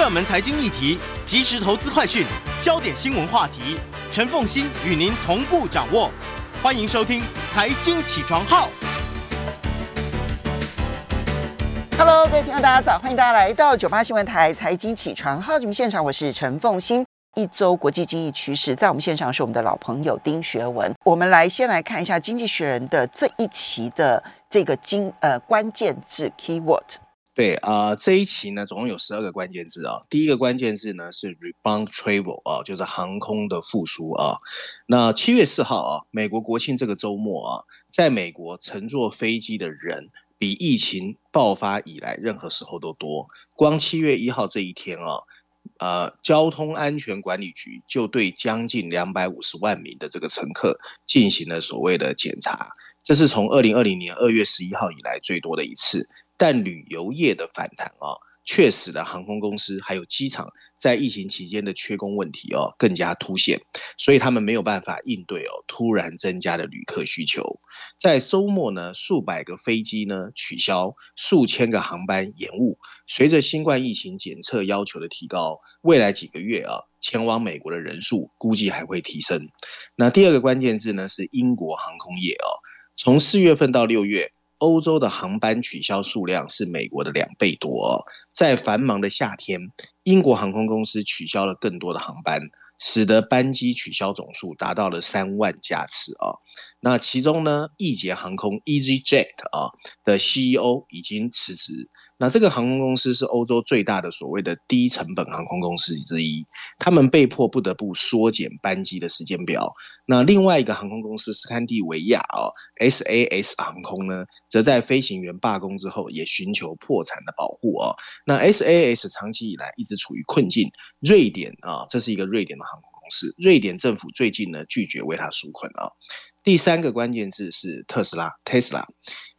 热门财经议题、即时投资快讯、焦点新闻话题，陈凤馨与您同步掌握。欢迎收听《财经起床号》。Hello，各位听众，大家早！欢迎大家来到九八新闻台《财经起床号》节目现场，我是陈凤馨。一周国际经济趋势，在我们线上是我们的老朋友丁学文。我们来先来看一下《经济学人》的这一期的这个经呃关键字 keyword。对啊、这一期呢总共有十二个关键字啊。第一个关键字呢是 rebound travel 啊，就是航空的复苏啊。那七月四号啊，美国国庆这个周末啊，在美国乘坐飞机的人比疫情爆发以来任何时候都多。光七月一号这一天啊。呃，交通安全管理局就对将近两百五十万名的这个乘客进行了所谓的检查，这是从二零二零年二月十一号以来最多的一次。但旅游业的反弹啊。确实的，航空公司还有机场在疫情期间的缺工问题哦更加凸显，所以他们没有办法应对哦突然增加的旅客需求。在周末呢，数百个飞机呢取消，数千个航班延误。随着新冠疫情检测要求的提高，未来几个月啊前往美国的人数估计还会提升。那第二个关键字呢是英国航空业哦，从四月份到六月。欧洲的航班取消数量是美国的两倍多，在繁忙的夏天，英国航空公司取消了更多的航班，使得班机取消总数达到了三万架次啊。那其中呢，易捷航空 EasyJet 啊的 CEO 已经辞职。那这个航空公司是欧洲最大的所谓的低成本航空公司之一，他们被迫不得不缩减班机的时间表。那另外一个航空公司斯堪的维亚啊，SAS 航空呢，则在飞行员罢工之后也寻求破产的保护啊。那 SAS 长期以来一直处于困境，瑞典啊，这是一个瑞典的航空公司，瑞典政府最近呢拒绝为它纾困啊。第三个关键字是特斯拉，Tesla，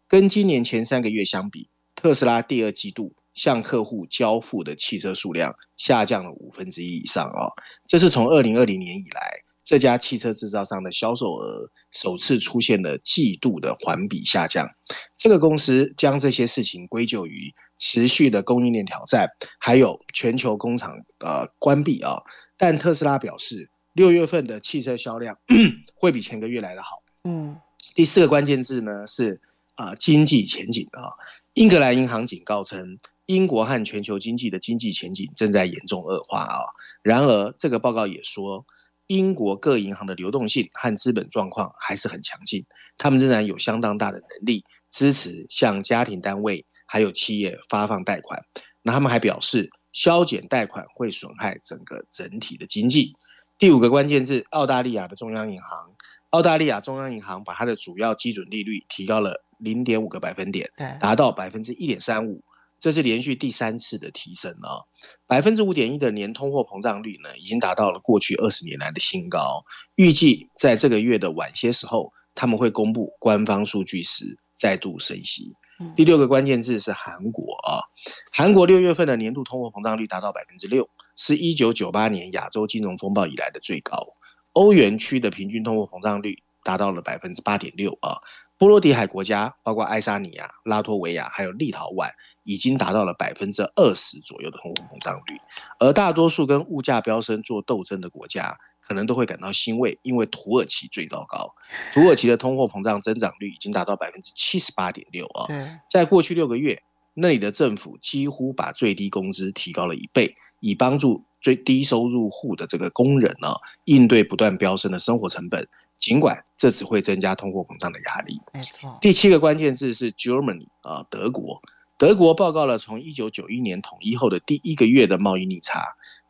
跟今年前三个月相比。特斯拉第二季度向客户交付的汽车数量下降了五分之一以上哦，这是从二零二零年以来这家汽车制造商的销售额首次出现了季度的环比下降。这个公司将这些事情归咎于持续的供应链挑战，还有全球工厂呃关闭啊。但特斯拉表示，六月份的汽车销量 会比前个月来的好。嗯，第四个关键字呢是啊、呃、经济前景啊。英格兰银行警告称，英国和全球经济的经济前景正在严重恶化啊。然而，这个报告也说，英国各银行的流动性和资本状况还是很强劲，他们仍然有相当大的能力支持向家庭单位还有企业发放贷款。那他们还表示，削减贷款会损害整个整体的经济。第五个关键字，澳大利亚的中央银行，澳大利亚中央银行把它的主要基准利率提高了。零点五个百分点，达到百分之一点三五，这是连续第三次的提升啊！百分之五点一的年通货膨胀率呢，已经达到了过去二十年来的新高。预计在这个月的晚些时候，他们会公布官方数据时再度升息。第六个关键字是韩国啊，韩国六月份的年度通货膨胀率达到百分之六，是一九九八年亚洲金融风暴以来的最高。欧元区的平均通货膨胀率达到了百分之八点六啊。波罗的海国家，包括爱沙尼亚、拉脱维亚还有立陶宛，已经达到了百分之二十左右的通货膨胀率。而大多数跟物价飙升做斗争的国家，可能都会感到欣慰，因为土耳其最糟糕。土耳其的通货膨胀增长率已经达到百分之七十八点六啊！在过去六个月，那里的政府几乎把最低工资提高了一倍，以帮助最低收入户的这个工人呢，应对不断飙升的生活成本。尽管这只会增加通货膨胀的压力。没错。第七个关键字是 Germany 啊，德国。德国报告了从一九九一年统一后的第一个月的贸易逆差。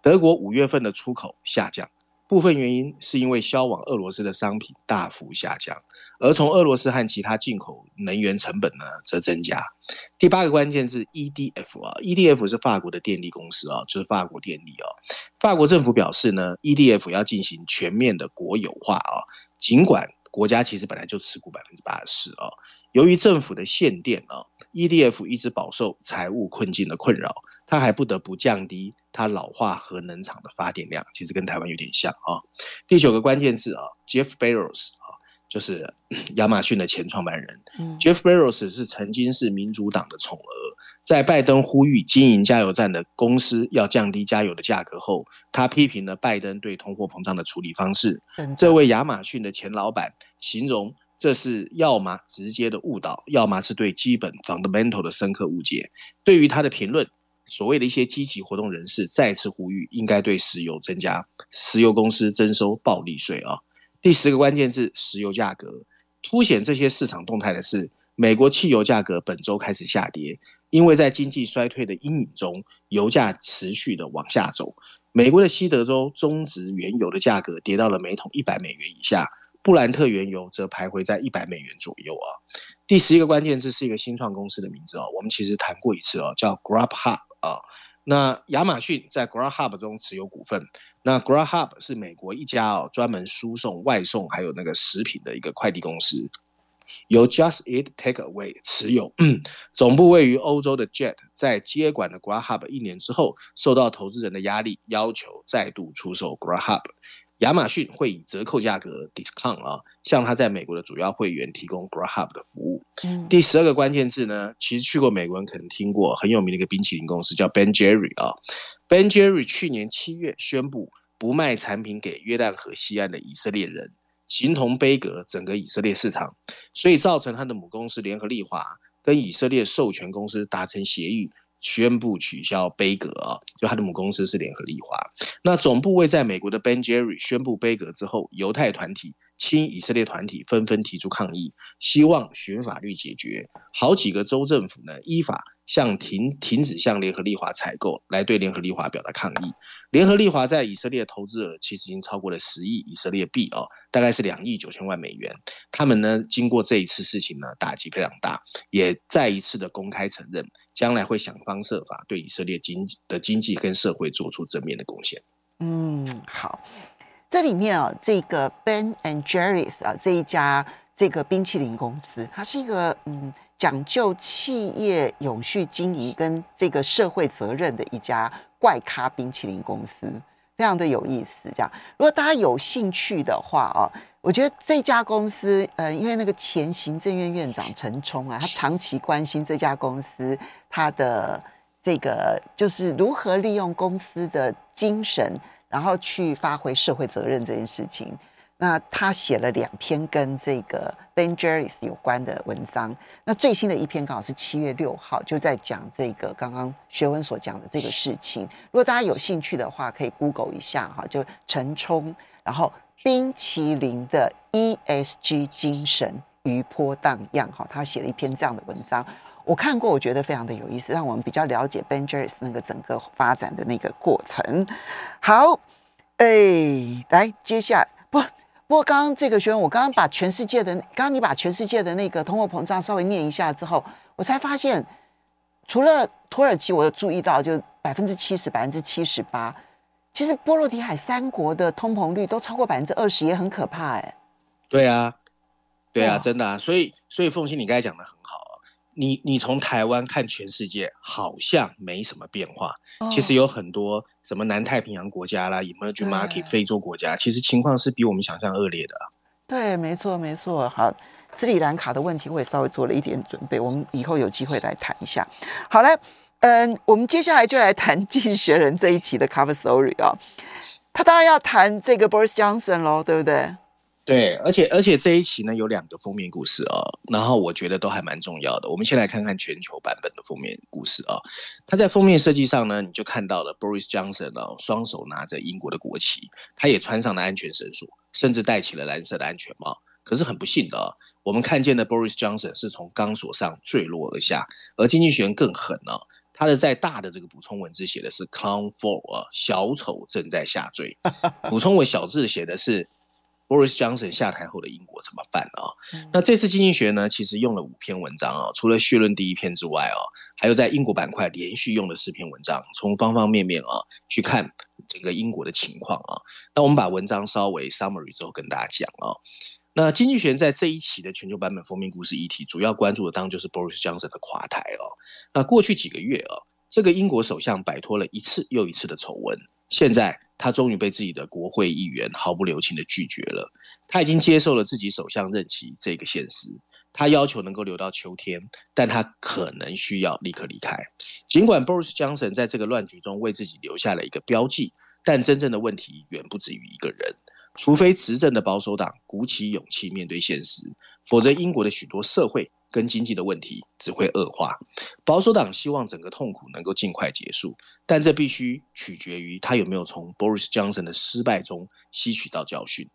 德国五月份的出口下降，部分原因是因为销往俄罗斯的商品大幅下降，而从俄罗斯和其他进口能源成本呢则增加。第八个关键字 EDF 啊，EDF 是法国的电力公司啊，就是法国电力啊。法国政府表示呢，EDF 要进行全面的国有化啊。尽管国家其实本来就持股百分之八十啊，由于政府的限电啊，EDF 一直饱受财务困境的困扰，它还不得不降低它老化核能厂的发电量，其实跟台湾有点像啊。第九个关键字啊，Jeff Bezos 啊，就是 亚马逊的前创办人。Jeff Bezos 是曾经是民主党的宠儿，在拜登呼吁经营加油站的公司要降低加油的价格后，他批评了拜登对通货膨胀的处理方式。这位亚马逊的前老板形容这是要么直接的误导，要么是对基本 fundamental 的深刻误解。对于他的评论，所谓的一些积极活动人士再次呼吁，应该对石油增加石油公司征收暴利税啊。第十个关键字：石油价格。凸显这些市场动态的是，美国汽油价格本周开始下跌。因为在经济衰退的阴影中，油价持续的往下走。美国的西德州中质原油的价格跌到了每桶一百美元以下，布兰特原油则徘徊在一百美元左右啊。第十一个关键字是一个新创公司的名字哦，我们其实谈过一次哦，叫 Grubhub 啊。那亚马逊在 Grubhub 中持有股份，那 Grubhub 是美国一家哦专门输送外送还有那个食品的一个快递公司。由 Just Eat Takeaway 持有，总部位于欧洲的 Jet 在接管了 Grubhub 一年之后，受到投资人的压力，要求再度出售 Grubhub。亚马逊会以折扣价格 discount 啊，向他在美国的主要会员提供 Grubhub 的服务。嗯、第十二个关键字呢，其实去过美国人可能听过很有名的一个冰淇淋公司叫 Ben Jerry 啊。Ben Jerry 去年七月宣布不卖产品给约旦河西岸的以色列人。形同杯葛整个以色列市场，所以造成他的母公司联合利华跟以色列授权公司达成协议，宣布取消杯葛啊，就他的母公司是联合利华。那总部位在美国的 Ben Jerry 宣布杯葛之后，犹太团体、亲以色列团体纷纷提出抗议，希望循法律解决。好几个州政府呢，依法向停停止向联合利华采购，来对联合利华表达抗议。联合利华在以色列投资额其实已经超过了十亿以色列币哦，大概是两亿九千万美元。他们呢，经过这一次事情呢，打击非常大，也再一次的公开承认，将来会想方设法对以色列经的经济跟社会做出正面的贡献。嗯，好，这里面啊，这个 Ben and Jerry's 啊，这一家这个冰淇淋公司，它是一个嗯。讲究企业永续经营跟这个社会责任的一家怪咖冰淇淋公司，非常的有意思。这样，如果大家有兴趣的话啊，我觉得这家公司，呃，因为那个前行政院院长陈冲啊，他长期关心这家公司，他的这个就是如何利用公司的精神，然后去发挥社会责任这件事情。那他写了两篇跟这个 Ben Jerry's 有关的文章。那最新的一篇刚好是七月六号，就在讲这个刚刚学文所讲的这个事情。如果大家有兴趣的话，可以 Google 一下哈，就陈冲，然后冰淇淋的 ESG 精神余波荡漾哈，他写了一篇这样的文章，我看过，我觉得非常的有意思，让我们比较了解 Ben Jerry's 那个整个发展的那个过程。好，哎，来接下来不。不过刚刚这个学员，我刚刚把全世界的，刚刚你把全世界的那个通货膨胀稍微念一下之后，我才发现，除了土耳其，我有注意到就百分之七十、百分之七十八，其实波罗的海三国的通膨率都超过百分之二十，也很可怕哎。对啊，对啊，真的啊，所以所以凤欣，你刚才讲的很好。你你从台湾看全世界好像没什么变化，哦、其实有很多什么南太平洋国家啦，emerging market 非洲国家，其实情况是比我们想象恶劣的。对，没错没错。好，斯里兰卡的问题我也稍微做了一点准备，我们以后有机会来谈一下。好了，嗯，我们接下来就来谈《经济学人》这一期的 cover story 啊、哦，他当然要谈这个 Boris Johnson 喽，对不对？对，而且而且这一期呢有两个封面故事哦，然后我觉得都还蛮重要的。我们先来看看全球版本的封面故事啊、哦。他在封面设计上呢，你就看到了 Boris Johnson 哦，双手拿着英国的国旗，他也穿上了安全绳索，甚至戴起了蓝色的安全帽。可是很不幸的、哦，我们看见的 Boris Johnson 是从钢索上坠落而下，而经济学人更狠了、哦，他的在大的这个补充文字写的是 Clown fall 啊，小丑正在下坠。补充文小字写的是。Boris Johnson 下台后的英国怎么办啊？嗯、那这次经济学呢，其实用了五篇文章啊，除了序论第一篇之外啊，还有在英国板块连续用了四篇文章，从方方面面啊去看整个英国的情况啊。那我们把文章稍微 summary 之后跟大家讲啊。那经济学在这一期的全球版本封面故事议题，主要关注的当然就是 Boris Johnson 的垮台哦。那过去几个月啊，这个英国首相摆脱了一次又一次的丑闻。现在他终于被自己的国会议员毫不留情的拒绝了。他已经接受了自己首相任期这个现实。他要求能够留到秋天，但他可能需要立刻离开。尽管 Boris Johnson 在这个乱局中为自己留下了一个标记，但真正的问题远不止于一个人。除非执政的保守党鼓起勇气面对现实，否则英国的许多社会跟经济的问题只会恶化。保守党希望整个痛苦能够尽快结束，但这必须取决于他有没有从 Boris Johnson 的失败中吸取到教训。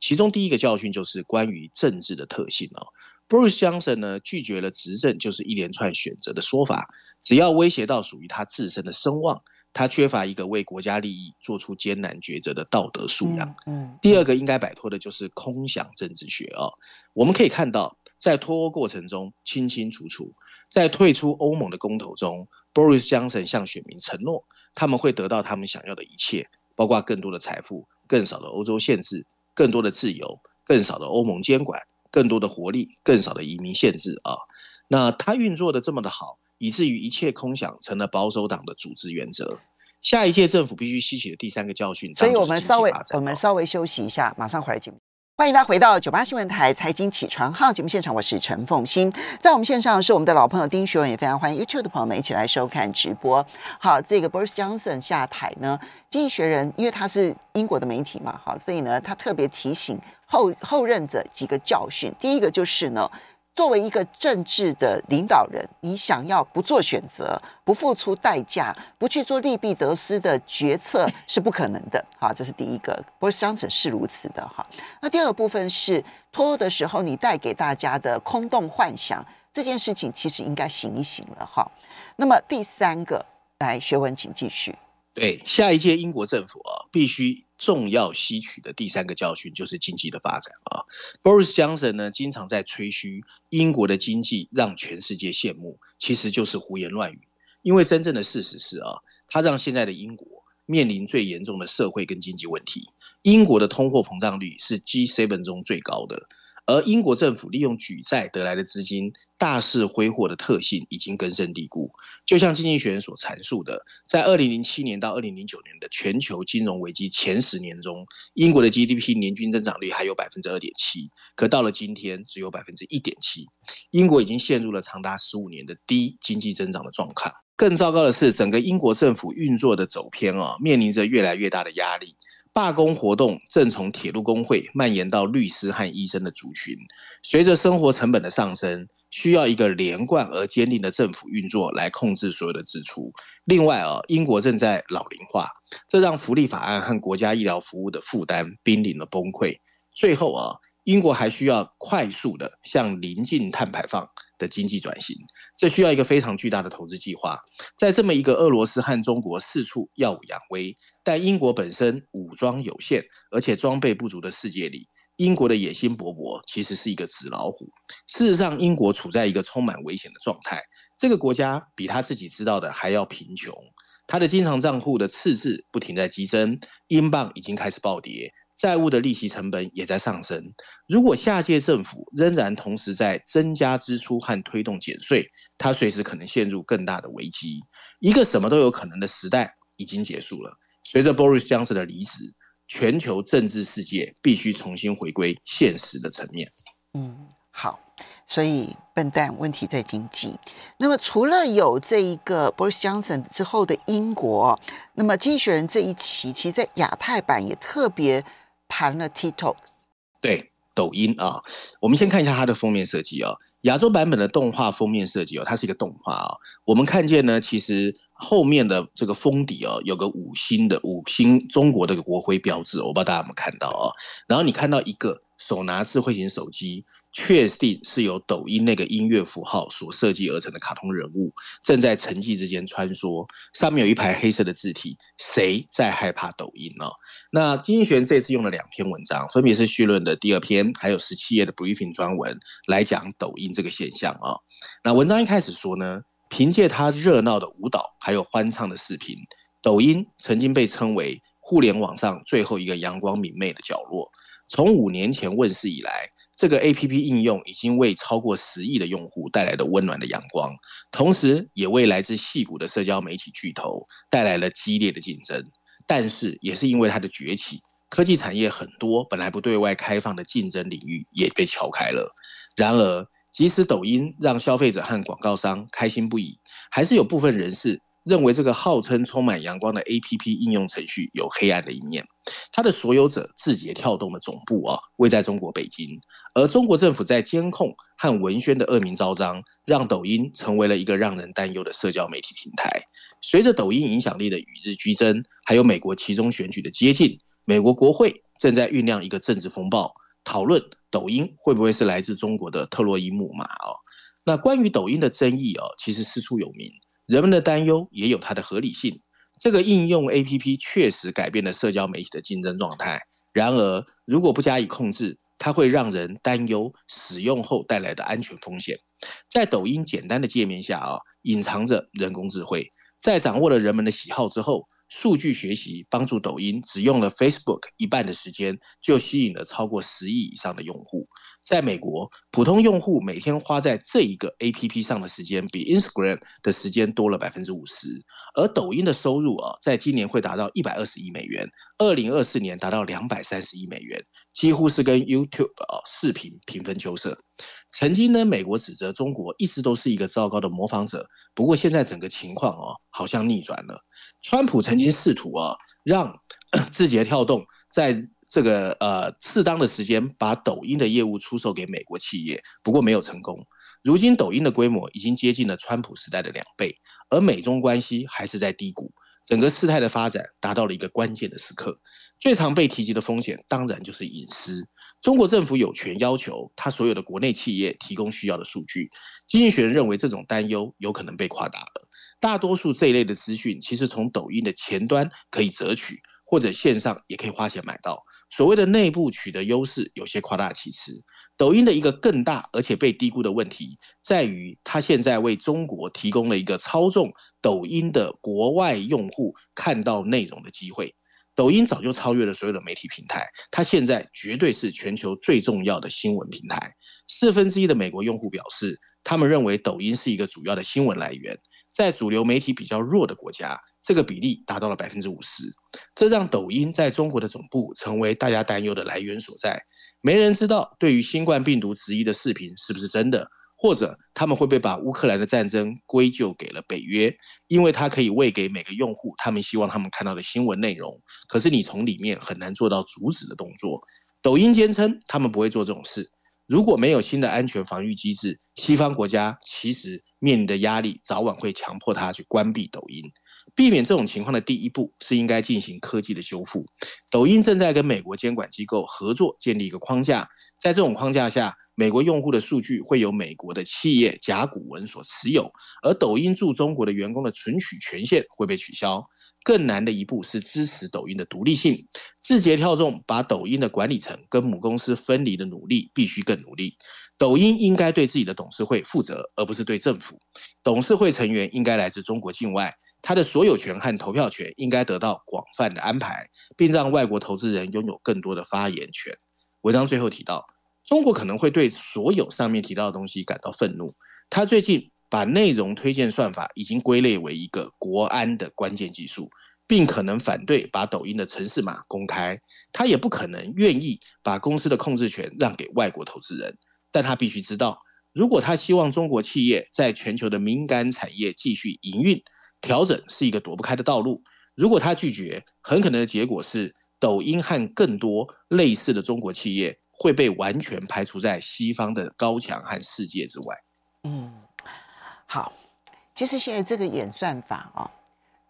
其中第一个教训就是关于政治的特性哦。Boris Johnson 呢，拒绝了执政就是一连串选择的说法，只要威胁到属于他自身的声望，他缺乏一个为国家利益做出艰难抉择的道德素养。嗯，第二个应该摆脱的就是空想政治学哦。我们可以看到，在脱欧过程中清清楚楚，在退出欧盟的公投中，Boris Johnson 向选民承诺，他们会得到他们想要的一切，包括更多的财富、更少的欧洲限制、更多的自由、更少的欧盟监管。更多的活力，更少的移民限制啊！那他运作的这么的好，以至于一切空想成了保守党的组织原则。下一届政府必须吸取的第三个教训。所以我们稍微我们稍微休息一下，马上回来节目。欢迎大家回到九八新闻台财经起床号节目现场，我是陈凤欣。在我们线上是我们的老朋友丁学文，也非常欢迎 YouTube 的朋友们一起来收看直播。好，这个 Boris Johnson 下台呢，经济学人因为他是英国的媒体嘛，好，所以呢，他特别提醒后后任者几个教训。第一个就是呢。作为一个政治的领导人，你想要不做选择、不付出代价、不去做利弊得失的决策是不可能的。好，这是第一个。Boris Johnson 是如此的。哈，那第二部分是脱欧的时候，你带给大家的空洞幻想，这件事情其实应该醒一醒了。哈，那么第三个，来学文，请继续。对，下一届英国政府啊，必须。重要吸取的第三个教训就是经济的发展啊。Boris Johnson 呢，经常在吹嘘英国的经济让全世界羡慕，其实就是胡言乱语。因为真正的事实是啊，他让现在的英国面临最严重的社会跟经济问题。英国的通货膨胀率是 G7 中最高的。而英国政府利用举债得来的资金大肆挥霍的特性已经根深蒂固，就像经济学人所阐述的，在二零零七年到二零零九年的全球金融危机前十年中，英国的 GDP 年均增长率还有百分之二点七，可到了今天只有百分之一点七，英国已经陷入了长达十五年的低经济增长的状况。更糟糕的是，整个英国政府运作的走偏啊，面临着越来越大的压力。罢工活动正从铁路工会蔓延到律师和医生的族群。随着生活成本的上升，需要一个连贯而坚定的政府运作来控制所有的支出。另外啊，英国正在老龄化，这让福利法案和国家医疗服务的负担濒临了崩溃。最后啊，英国还需要快速的向临近碳排放的经济转型。这需要一个非常巨大的投资计划，在这么一个俄罗斯和中国四处耀武扬威，但英国本身武装有限，而且装备不足的世界里，英国的野心勃勃，其实是一个纸老虎。事实上，英国处在一个充满危险的状态。这个国家比他自己知道的还要贫穷，他的经常账户的赤字不停在激增，英镑已经开始暴跌。债务的利息成本也在上升。如果下届政府仍然同时在增加支出和推动减税，它随时可能陷入更大的危机。一个什么都有可能的时代已经结束了。随着 Boris Johnson 的离职，全球政治世界必须重新回归现实的层面。嗯，好。所以笨蛋问题在经济。那么除了有这一个 Boris Johnson 之后的英国，那么经济学人这一期，其实在亚太版也特别。盘了 TikTok，对，抖音啊，我们先看一下它的封面设计哦。亚洲版本的动画封面设计哦，它是一个动画哦。我们看见呢，其实后面的这个封底哦，有个五星的五星中国的国徽标志，我不知道大家有没有看到哦。然后你看到一个手拿智慧型手机。确定是由抖音那个音乐符号所设计而成的卡通人物，正在城际之间穿梭，上面有一排黑色的字体，谁在害怕抖音呢？那经济学人这次用了两篇文章，分别是绪论的第二篇，还有十七页的 briefing 专文来讲抖音这个现象啊。那文章一开始说呢，凭借它热闹的舞蹈还有欢唱的视频，抖音曾经被称为互联网上最后一个阳光明媚的角落。从五年前问世以来，这个 APP 应用已经为超过十亿的用户带来了温暖的阳光，同时也为来自矽谷的社交媒体巨头带来了激烈的竞争。但是，也是因为它的崛起，科技产业很多本来不对外开放的竞争领域也被敲开了。然而，即使抖音让消费者和广告商开心不已，还是有部分人士认为这个号称充满阳光的 APP 应用程序有黑暗的一面。它的所有者字节跳动的总部啊，位在中国北京，而中国政府在监控和文宣的恶名昭彰，让抖音成为了一个让人担忧的社交媒体平台。随着抖音影响力的与日俱增，还有美国其中选举的接近，美国国会正在酝酿一个政治风暴，讨论抖音会不会是来自中国的特洛伊木马哦。那关于抖音的争议哦，其实师出有名，人们的担忧也有它的合理性。这个应用 APP 确实改变了社交媒体的竞争状态。然而，如果不加以控制，它会让人担忧使用后带来的安全风险。在抖音简单的界面下啊，隐藏着人工智慧。在掌握了人们的喜好之后，数据学习帮助抖音只用了 Facebook 一半的时间，就吸引了超过十亿以上的用户。在美国，普通用户每天花在这一个 APP 上的时间比 Instagram 的时间多了百分之五十，而抖音的收入啊，在今年会达到一百二十亿美元，二零二四年达到两百三十亿美元，几乎是跟 YouTube 啊视频平分秋色。曾经呢，美国指责中国一直都是一个糟糕的模仿者，不过现在整个情况哦，好像逆转了。川普曾经试图啊，让 字节跳动在这个呃适当的时间把抖音的业务出售给美国企业，不过没有成功。如今抖音的规模已经接近了川普时代的两倍，而美中关系还是在低谷，整个事态的发展达到了一个关键的时刻。最常被提及的风险当然就是隐私。中国政府有权要求他所有的国内企业提供需要的数据。经济学人认为这种担忧有可能被夸大了。大多数这一类的资讯其实从抖音的前端可以择取，或者线上也可以花钱买到。所谓的内部取得优势，有些夸大其词。抖音的一个更大而且被低估的问题，在于它现在为中国提供了一个操纵抖音的国外用户看到内容的机会。抖音早就超越了所有的媒体平台，它现在绝对是全球最重要的新闻平台。四分之一的美国用户表示，他们认为抖音是一个主要的新闻来源。在主流媒体比较弱的国家，这个比例达到了百分之五十，这让抖音在中国的总部成为大家担忧的来源所在。没人知道对于新冠病毒质疑的视频是不是真的，或者他们会被把乌克兰的战争归咎给了北约，因为它可以喂给每个用户他们希望他们看到的新闻内容。可是你从里面很难做到阻止的动作。抖音坚称他们不会做这种事。如果没有新的安全防御机制，西方国家其实面临的压力早晚会强迫他去关闭抖音。避免这种情况的第一步是应该进行科技的修复。抖音正在跟美国监管机构合作建立一个框架，在这种框架下，美国用户的数据会由美国的企业甲骨文所持有，而抖音驻中国的员工的存取权限会被取消。更难的一步是支持抖音的独立性。字节跳动把抖音的管理层跟母公司分离的努力必须更努力。抖音应该对自己的董事会负责，而不是对政府。董事会成员应该来自中国境外，他的所有权和投票权应该得到广泛的安排，并让外国投资人拥有更多的发言权。文章最后提到，中国可能会对所有上面提到的东西感到愤怒。他最近。把内容推荐算法已经归类为一个国安的关键技术，并可能反对把抖音的城市码公开。他也不可能愿意把公司的控制权让给外国投资人。但他必须知道，如果他希望中国企业在全球的敏感产业继续营运，调整是一个躲不开的道路。如果他拒绝，很可能的结果是，抖音和更多类似的中国企业会被完全排除在西方的高墙和世界之外。嗯。好，其实现在这个演算法啊，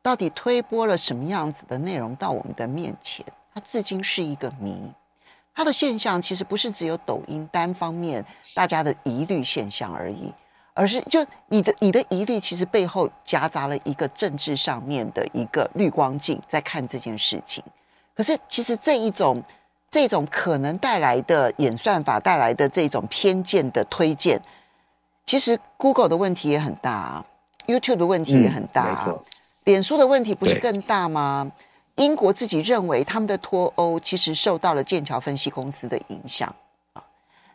到底推播了什么样子的内容到我们的面前，它至今是一个谜。它的现象其实不是只有抖音单方面大家的疑虑现象而已，而是就你的你的疑虑，其实背后夹杂了一个政治上面的一个滤光镜在看这件事情。可是其实这一种这种可能带来的演算法带来的这种偏见的推荐。其实 Google 的问题也很大啊，YouTube 的问题也很大啊，嗯、脸书的问题不是更大吗？英国自己认为他们的脱欧其实受到了剑桥分析公司的影响啊。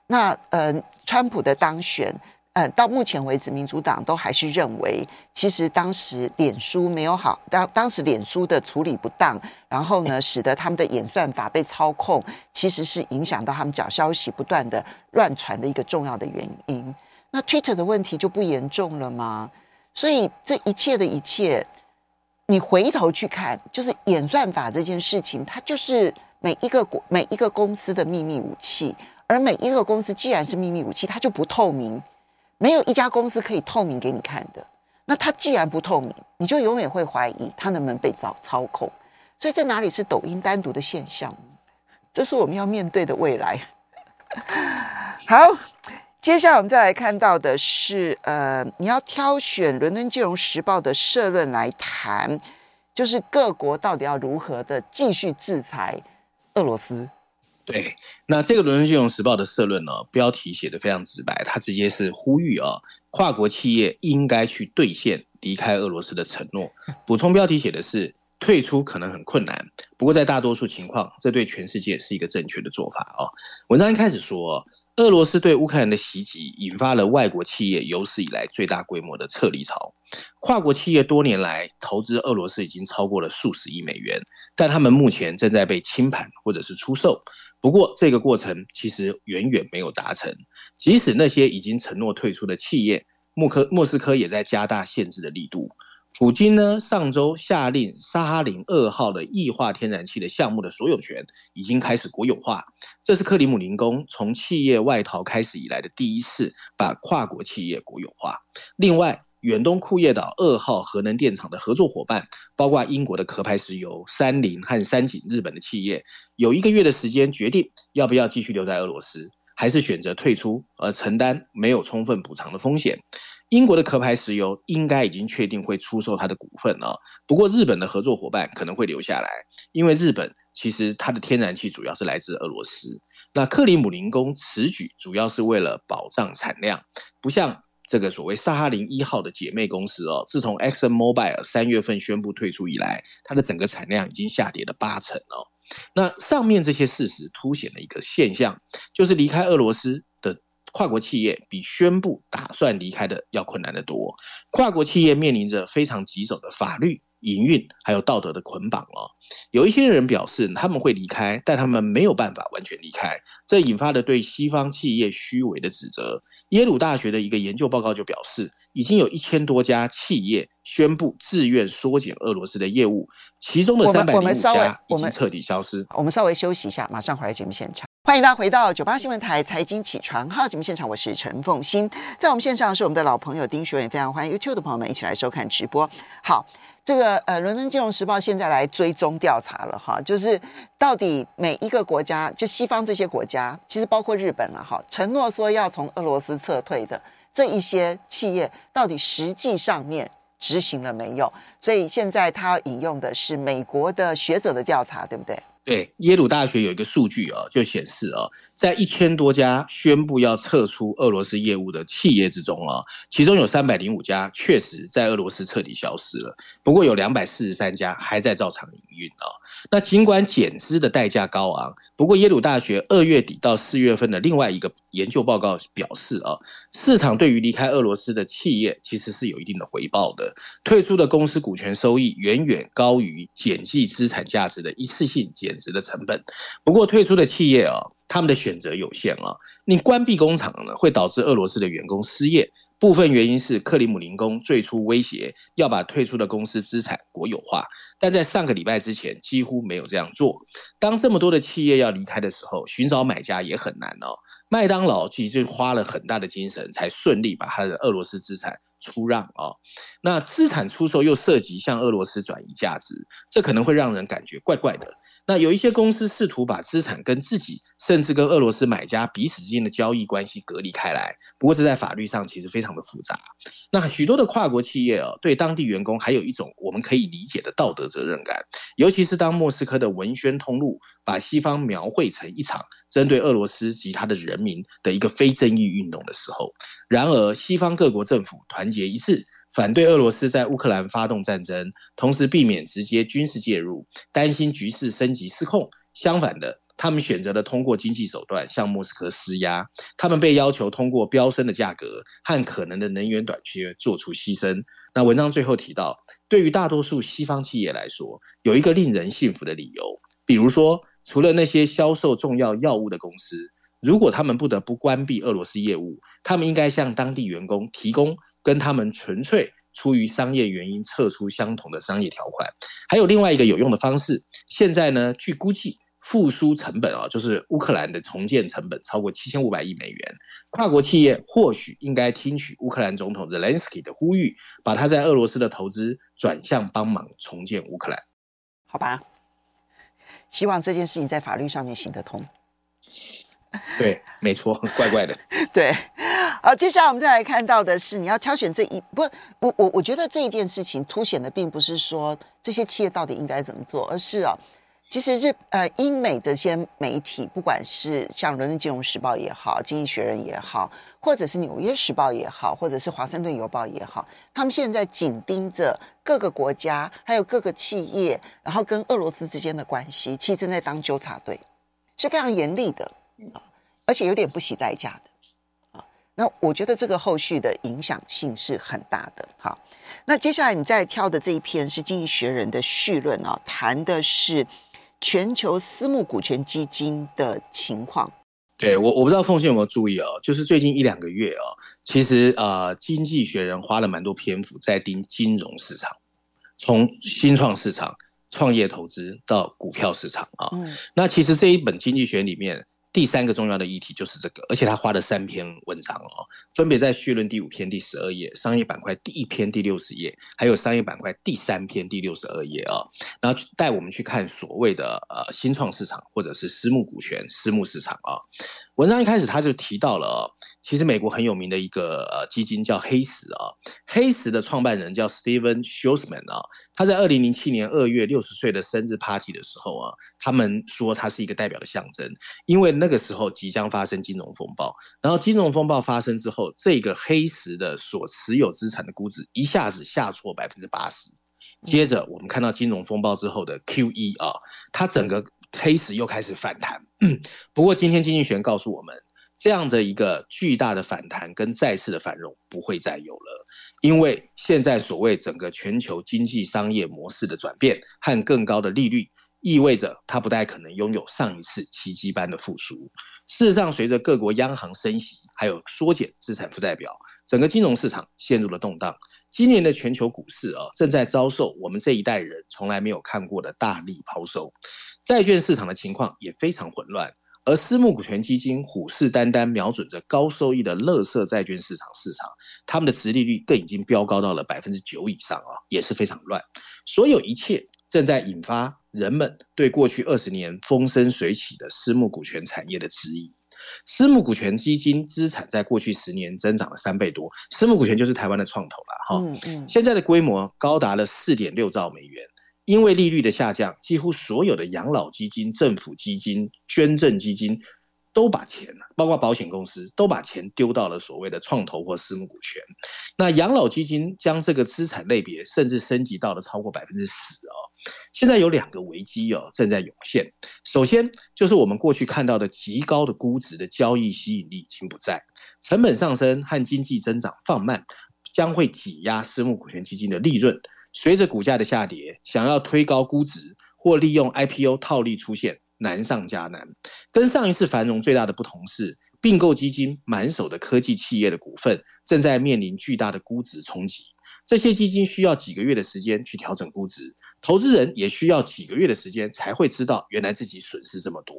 那呃，川普的当选，呃，到目前为止，民主党都还是认为，其实当时脸书没有好，当当时脸书的处理不当，然后呢，使得他们的演算法被操控，其实是影响到他们假消息不断的乱传的一个重要的原因。那 Twitter 的问题就不严重了吗？所以这一切的一切，你回头去看，就是演算法这件事情，它就是每一个国每一个公司的秘密武器。而每一个公司既然是秘密武器，它就不透明，没有一家公司可以透明给你看的。那它既然不透明，你就永远会怀疑它能不能被操操控。所以这哪里是抖音单独的现象？这是我们要面对的未来。好，接下来我们再来看到的是，呃，你要挑选《伦敦金融时报》的社论来谈，就是各国到底要如何的继续制裁俄罗斯。对，那这个《伦敦金融时报》的社论呢，标题写得非常直白，它直接是呼吁啊，跨国企业应该去兑现离开俄罗斯的承诺。补充标题写的是退出可能很困难，不过在大多数情况，这对全世界是一个正确的做法啊。文章一开始说，俄罗斯对乌克兰的袭击引发了外国企业有史以来最大规模的撤离潮，跨国企业多年来投资俄罗斯已经超过了数十亿美元，但他们目前正在被清盘或者是出售。不过，这个过程其实远远没有达成。即使那些已经承诺退出的企业，莫科莫斯科也在加大限制的力度。普京呢，上周下令沙哈林二号的液化天然气的项目的所有权已经开始国有化，这是克里姆林宫从企业外逃开始以来的第一次把跨国企业国有化。另外，远东库页岛二号核能电厂的合作伙伴，包括英国的壳牌石油、三菱和三井日本的企业，有一个月的时间决定要不要继续留在俄罗斯，还是选择退出而承担没有充分补偿的风险。英国的壳牌石油应该已经确定会出售它的股份了，不过日本的合作伙伴可能会留下来，因为日本其实它的天然气主要是来自俄罗斯。那克里姆林宫此举主要是为了保障产量，不像。这个所谓萨哈林一号的姐妹公司哦，自从 Exxon Mobil 三月份宣布退出以来，它的整个产量已经下跌了八成哦。那上面这些事实凸显了一个现象，就是离开俄罗斯的跨国企业比宣布打算离开的要困难得多。跨国企业面临着非常棘手的法律、营运还有道德的捆绑哦。有一些人表示他们会离开，但他们没有办法完全离开，这引发了对西方企业虚伪的指责。耶鲁大学的一个研究报告就表示，已经有一千多家企业宣布自愿缩减俄罗斯的业务，其中的三百零五家已经彻底消失。我们，稍微休息一下，马上回来节目现场。欢迎大家回到九八新闻台财经起床号节目现场，我是陈凤欣，在我们线上是我们的老朋友丁学文，非常欢迎 YouTube 的朋友们一起来收看直播。好。这个呃，伦敦金融时报现在来追踪调查了哈，就是到底每一个国家，就西方这些国家，其实包括日本了哈，承诺说要从俄罗斯撤退的这一些企业，到底实际上面执行了没有？所以现在他引用的是美国的学者的调查，对不对？对，耶鲁大学有一个数据啊，就显示啊，在一千多家宣布要撤出俄罗斯业务的企业之中啊，其中有三百零五家确实在俄罗斯彻底消失了，不过有两百四十三家还在照常营运啊。那尽管减资的代价高昂，不过耶鲁大学二月底到四月份的另外一个研究报告表示啊，市场对于离开俄罗斯的企业其实是有一定的回报的，退出的公司股权收益远远高于减记资产价值的一次性减值的成本。不过退出的企业啊，他们的选择有限啊，你关闭工厂呢，会导致俄罗斯的员工失业。部分原因是克里姆林宫最初威胁要把退出的公司资产国有化，但在上个礼拜之前几乎没有这样做。当这么多的企业要离开的时候，寻找买家也很难哦。麦当劳其实花了很大的精神，才顺利把他的俄罗斯资产出让啊。那资产出售又涉及向俄罗斯转移价值，这可能会让人感觉怪怪的。那有一些公司试图把资产跟自己，甚至跟俄罗斯买家彼此之间的交易关系隔离开来。不过这在法律上其实非常的复杂。那许多的跨国企业哦，对当地员工还有一种我们可以理解的道德责任感，尤其是当莫斯科的文宣通路把西方描绘成一场针对俄罗斯及他的人民的一个非正义运动的时候。然而，西方各国政府团结一致。反对俄罗斯在乌克兰发动战争，同时避免直接军事介入，担心局势升级失控。相反的，他们选择了通过经济手段向莫斯科施压。他们被要求通过飙升的价格和可能的能源短缺做出牺牲。那文章最后提到，对于大多数西方企业来说，有一个令人信服的理由，比如说，除了那些销售重要药物的公司。如果他们不得不关闭俄罗斯业务，他们应该向当地员工提供跟他们纯粹出于商业原因撤出相同的商业条款。还有另外一个有用的方式，现在呢，据估计。复苏成本啊，就是乌克兰的重建成本超过七千五百亿美元。跨国企业或许应该听取乌克兰总统泽连斯基的呼吁，把他在俄罗斯的投资转向帮忙重建乌克兰。好吧，希望这件事情在法律上面行得通。对，没错，怪怪的。对，好，接下来我们再来看到的是，你要挑选这一不，我我我觉得这一件事情凸显的并不是说这些企业到底应该怎么做，而是啊。其实日呃英美这些媒体，不管是像《伦敦金融时报》也好，《经济学人》也好，或者是《纽约时报》也好，或者是《华盛顿邮报》也好，他们现在紧盯着各个国家，还有各个企业，然后跟俄罗斯之间的关系，其实正在当纠察队，是非常严厉的啊，而且有点不惜代价的啊。那我觉得这个后续的影响性是很大的。好，那接下来你再挑的这一篇是《经济学人》的序论啊，谈的是。全球私募股权基金的情况，对，我我不知道凤馨有没有注意哦，就是最近一两个月哦，其实呃，经济学人花了蛮多篇幅在盯金融市场，从新创市场、创业投资到股票市场啊。嗯，那其实这一本经济学里面。第三个重要的议题就是这个，而且他花了三篇文章哦，分别在序论第五篇第十二页、商业板块第一篇第六十页，还有商业板块第三篇第六十二页啊，然后带我们去看所谓的呃新创市场或者是私募股权、私募市场啊。文章一开始他就提到了哦，其实美国很有名的一个呃基金叫黑石啊，黑石的创办人叫 Steven Schwarzman 啊，他在二零零七年二月六十岁的生日 party 的时候啊，他们说他是一个代表的象征，因为那个时候即将发生金融风暴，然后金融风暴发生之后，这个黑石的所持有资产的估值一下子下挫百分之八十，接着我们看到金融风暴之后的 QE 啊，它整个。黑石又开始反弹，不过今天经济学告诉我们，这样的一个巨大的反弹跟再次的繁荣不会再有了，因为现在所谓整个全球经济商业模式的转变和更高的利率，意味着它不太可能拥有上一次奇迹般的复苏。事实上，随着各国央行升息，还有缩减资产负债表，整个金融市场陷入了动荡。今年的全球股市啊，正在遭受我们这一代人从来没有看过的大力抛售。债券市场的情况也非常混乱，而私募股权基金虎视眈眈瞄准着高收益的乐色债券市场市场，他们的殖利率更已经飙高到了百分之九以上啊，也是非常乱。所有一切正在引发人们对过去二十年风生水起的私募股权产业的质疑。私募股权基金资产在过去十年增长了三倍多，私募股权就是台湾的创投了哈。嗯嗯，现在的规模高达了四点六兆美元。因为利率的下降，几乎所有的养老基金、政府基金、捐赠基金都把钱，包括保险公司，都把钱丢到了所谓的创投或私募股权。那养老基金将这个资产类别甚至升级到了超过百分之十哦。现在有两个危机哦正在涌现。首先就是我们过去看到的极高的估值的交易吸引力已经不在，成本上升和经济增长放慢将会挤压私募股权基金的利润。随着股价的下跌，想要推高估值或利用 IPO 套利出现难上加难。跟上一次繁荣最大的不同是，并购基金满手的科技企业的股份正在面临巨大的估值冲击。这些基金需要几个月的时间去调整估值，投资人也需要几个月的时间才会知道原来自己损失这么多。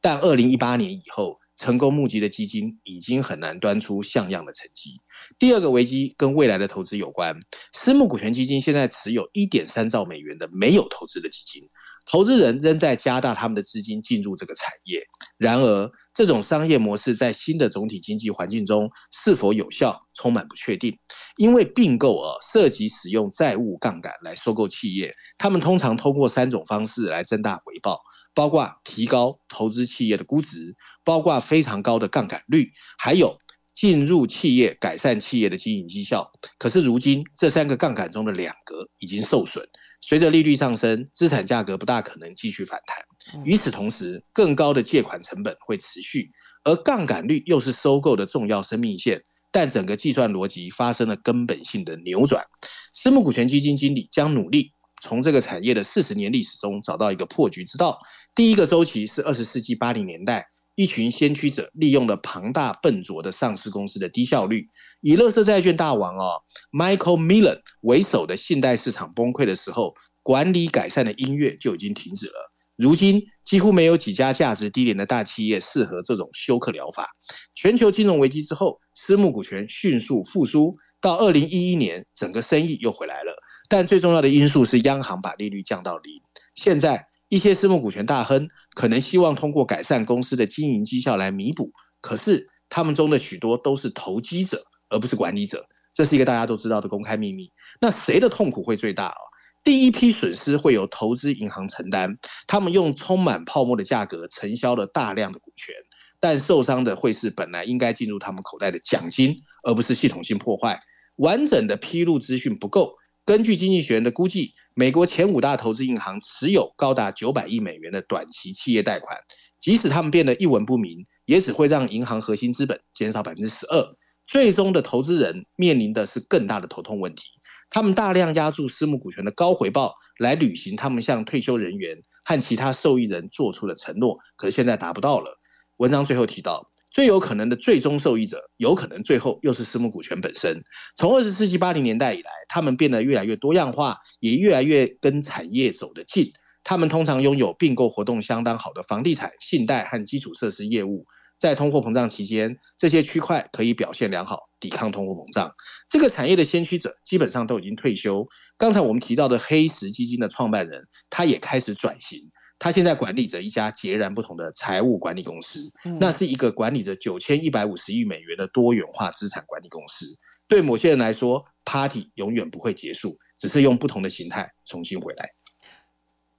但二零一八年以后，成功募集的基金已经很难端出像样的成绩。第二个危机跟未来的投资有关。私募股权基金现在持有一点三兆美元的没有投资的基金，投资人仍在加大他们的资金进入这个产业。然而，这种商业模式在新的总体经济环境中是否有效，充满不确定。因为并购啊，涉及使用债务杠杆来收购企业，他们通常通过三种方式来增大回报，包括提高投资企业的估值。包括非常高的杠杆率，还有进入企业改善企业的经营绩效。可是如今这三个杠杆中的两个已经受损，随着利率上升，资产价格不大可能继续反弹。与此同时，更高的借款成本会持续，而杠杆率又是收购的重要生命线。但整个计算逻辑发生了根本性的扭转。私募股权基金经理将努力从这个产业的四十年历史中找到一个破局之道。第一个周期是二十世纪八零年代。一群先驱者利用了庞大笨拙的上市公司的低效率，以垃圾债券大王哦 Michael Millen 为首的信贷市场崩溃的时候，管理改善的音乐就已经停止了。如今几乎没有几家价值低廉的大企业适合这种休克疗法。全球金融危机之后，私募股权迅速复苏，到二零一一年，整个生意又回来了。但最重要的因素是央行把利率降到零。现在一些私募股权大亨可能希望通过改善公司的经营绩效来弥补，可是他们中的许多都是投机者，而不是管理者。这是一个大家都知道的公开秘密。那谁的痛苦会最大啊？第一批损失会由投资银行承担，他们用充满泡沫的价格承销了大量的股权，但受伤的会是本来应该进入他们口袋的奖金，而不是系统性破坏。完整的披露资讯不够。根据经济学人的估计，美国前五大投资银行持有高达九百亿美元的短期企业贷款，即使他们变得一文不名，也只会让银行核心资本减少百分之十二。最终的投资人面临的是更大的头痛问题，他们大量押注私募股权的高回报，来履行他们向退休人员和其他受益人做出的承诺，可是现在达不到了。文章最后提到。最有可能的最终受益者，有可能最后又是私募股权本身。从二十世纪八零年代以来，他们变得越来越多样化，也越来越跟产业走得近。他们通常拥有并购活动相当好的房地产、信贷和基础设施业务。在通货膨胀期间，这些区块可以表现良好，抵抗通货膨胀。这个产业的先驱者基本上都已经退休。刚才我们提到的黑石基金的创办人，他也开始转型。他现在管理着一家截然不同的财务管理公司，那是一个管理着九千一百五十亿美元的多元化资产管理公司。对某些人来说，Party 永远不会结束，只是用不同的形态重新回来。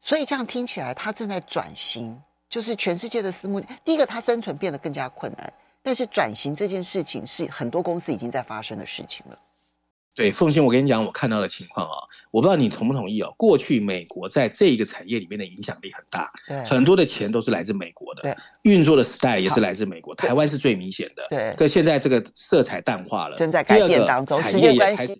所以这样听起来，他正在转型，就是全世界的私募。第一个，他生存变得更加困难，但是转型这件事情是很多公司已经在发生的事情了。对，凤馨，我跟你讲，我看到的情况啊，我不知道你同不同意哦。过去美国在这一个产业里面的影响力很大，对，很多的钱都是来自美国的，对，运作的 style 也是来自美国，台湾是最明显的，对。可现在这个色彩淡化了，正在改变当中，产业也开始